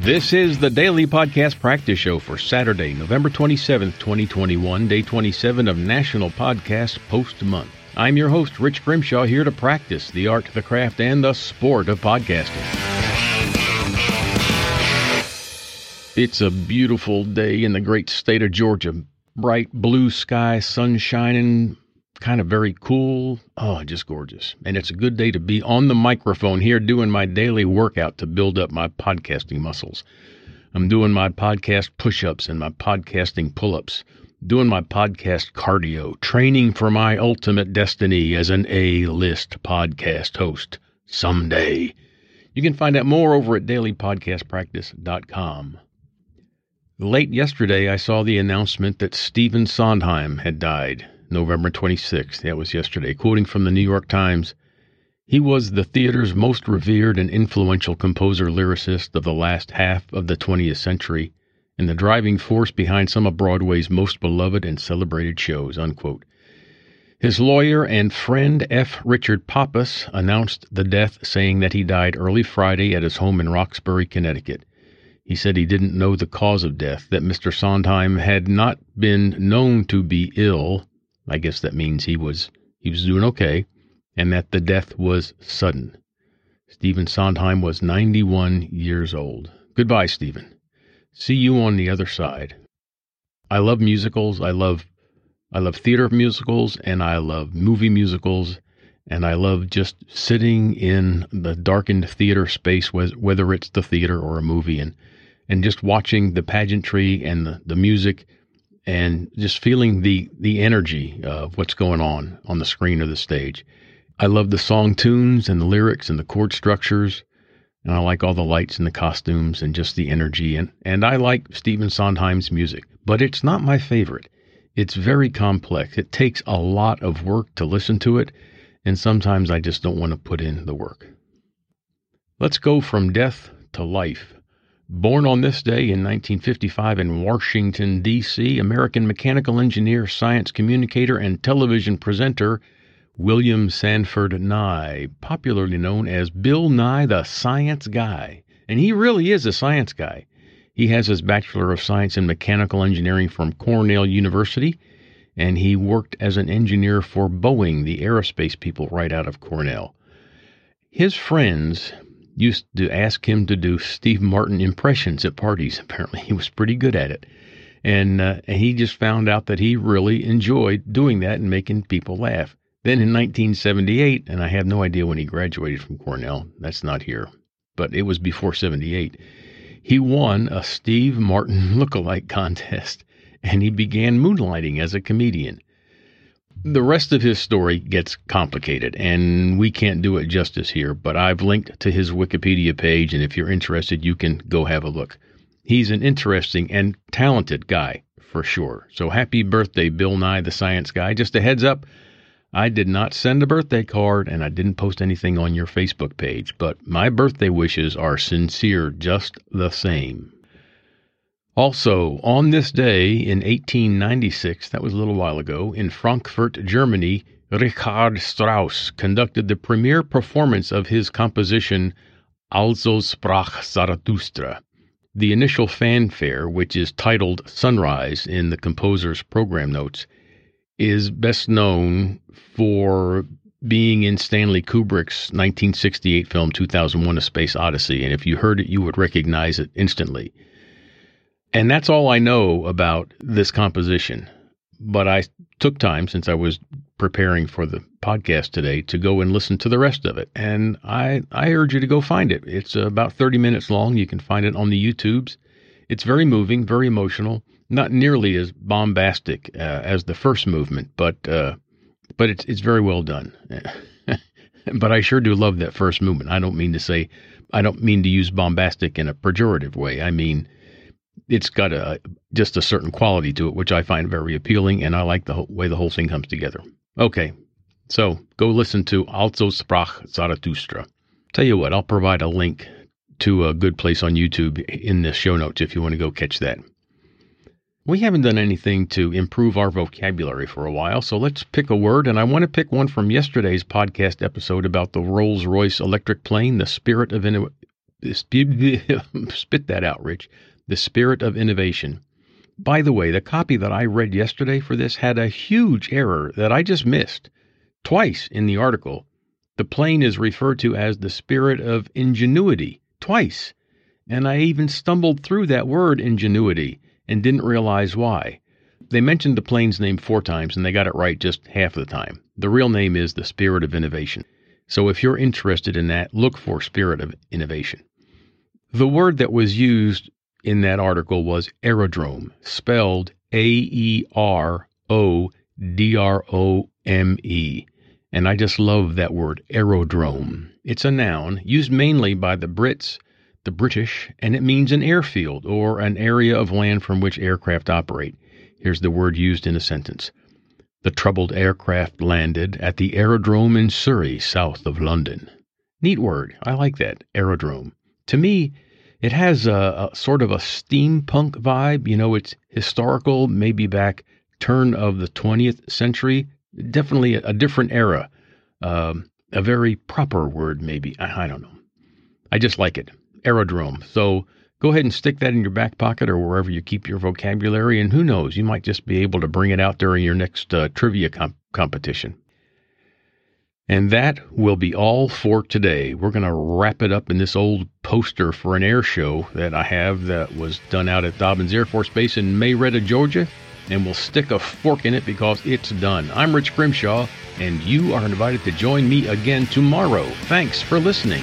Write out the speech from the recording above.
This is the daily podcast practice show for Saturday, November 27th, 2021, day 27 of National Podcast Post Month. I'm your host, Rich Grimshaw, here to practice the art, the craft, and the sport of podcasting. It's a beautiful day in the great state of Georgia. Bright blue sky, sun shining, kind of very cool. Oh, just gorgeous. And it's a good day to be on the microphone here doing my daily workout to build up my podcasting muscles. I'm doing my podcast push ups and my podcasting pull ups, doing my podcast cardio, training for my ultimate destiny as an A list podcast host someday. You can find out more over at dailypodcastpractice.com. Late yesterday, I saw the announcement that Stephen Sondheim had died. November 26th. That was yesterday. Quoting from the New York Times, he was the theater's most revered and influential composer lyricist of the last half of the 20th century and the driving force behind some of Broadway's most beloved and celebrated shows. Unquote. His lawyer and friend F. Richard Pappas announced the death, saying that he died early Friday at his home in Roxbury, Connecticut. He said he didn't know the cause of death, that Mr. Sondheim had not been known to be ill, I guess that means he was he was doing okay, and that the death was sudden. Stephen Sondheim was 91 years old. Goodbye, Stephen. See you on the other side. I love musicals. I love I love theater musicals and I love movie musicals and I love just sitting in the darkened theater space whether it's the theater or a movie and and just watching the pageantry and the, the music and just feeling the the energy of what's going on on the screen or the stage. I love the song tunes and the lyrics and the chord structures, and I like all the lights and the costumes and just the energy and and I like Stephen Sondheim's music, but it's not my favorite. It's very complex. It takes a lot of work to listen to it, and sometimes I just don't want to put in the work. Let's go from death to life Born on this day in 1955 in Washington, D.C., American mechanical engineer, science communicator, and television presenter William Sanford Nye, popularly known as Bill Nye the Science Guy. And he really is a science guy. He has his Bachelor of Science in Mechanical Engineering from Cornell University, and he worked as an engineer for Boeing, the aerospace people right out of Cornell. His friends used to ask him to do Steve Martin impressions at parties. Apparently, he was pretty good at it. And, uh, and he just found out that he really enjoyed doing that and making people laugh. Then in 1978, and I have no idea when he graduated from Cornell, that's not here, but it was before 78, he won a Steve Martin look-alike contest and he began moonlighting as a comedian. The rest of his story gets complicated, and we can't do it justice here, but I've linked to his Wikipedia page, and if you're interested, you can go have a look. He's an interesting and talented guy, for sure. So happy birthday, Bill Nye, the science guy. Just a heads up, I did not send a birthday card, and I didn't post anything on your Facebook page, but my birthday wishes are sincere just the same. Also, on this day in 1896, that was a little while ago, in Frankfurt, Germany, Richard Strauss conducted the premiere performance of his composition Also sprach Zarathustra. The initial fanfare, which is titled Sunrise in the composer's program notes, is best known for being in Stanley Kubrick's 1968 film 2001 A Space Odyssey. And if you heard it, you would recognize it instantly. And that's all I know about this composition. But I took time since I was preparing for the podcast today to go and listen to the rest of it. And I, I urge you to go find it. It's about 30 minutes long. You can find it on the YouTubes. It's very moving, very emotional, not nearly as bombastic uh, as the first movement, but uh, but it's it's very well done. but I sure do love that first movement. I don't mean to say I don't mean to use bombastic in a pejorative way. I mean it's got a just a certain quality to it, which I find very appealing, and I like the way the whole thing comes together. Okay, so go listen to Also sprach Zarathustra. Tell you what, I'll provide a link to a good place on YouTube in the show notes if you want to go catch that. We haven't done anything to improve our vocabulary for a while, so let's pick a word. And I want to pick one from yesterday's podcast episode about the Rolls Royce electric plane, the Spirit of spit that out, Rich. The spirit of innovation. By the way, the copy that I read yesterday for this had a huge error that I just missed. Twice in the article, the plane is referred to as the spirit of ingenuity. Twice. And I even stumbled through that word ingenuity and didn't realize why. They mentioned the plane's name four times and they got it right just half the time. The real name is the spirit of innovation. So if you're interested in that, look for spirit of innovation. The word that was used in that article was aerodrome, spelled A E R O D R O M E. And I just love that word, aerodrome. It's a noun used mainly by the Brits, the British, and it means an airfield or an area of land from which aircraft operate. Here's the word used in a sentence. The troubled aircraft landed at the aerodrome in Surrey, south of London. Neat word. I like that, aerodrome. To me, it has a, a, sort of a steampunk vibe. You know, it's historical, maybe back turn of the 20th century, definitely a, a different era. Um, a very proper word, maybe. I, I don't know. I just like it. Aerodrome. So go ahead and stick that in your back pocket or wherever you keep your vocabulary. And who knows, you might just be able to bring it out during your next uh, trivia comp- competition. And that will be all for today. We're going to wrap it up in this old poster for an air show that I have that was done out at Dobbins Air Force Base in Marietta, Georgia and we'll stick a fork in it because it's done. I'm Rich Grimshaw, and you are invited to join me again tomorrow. Thanks for listening.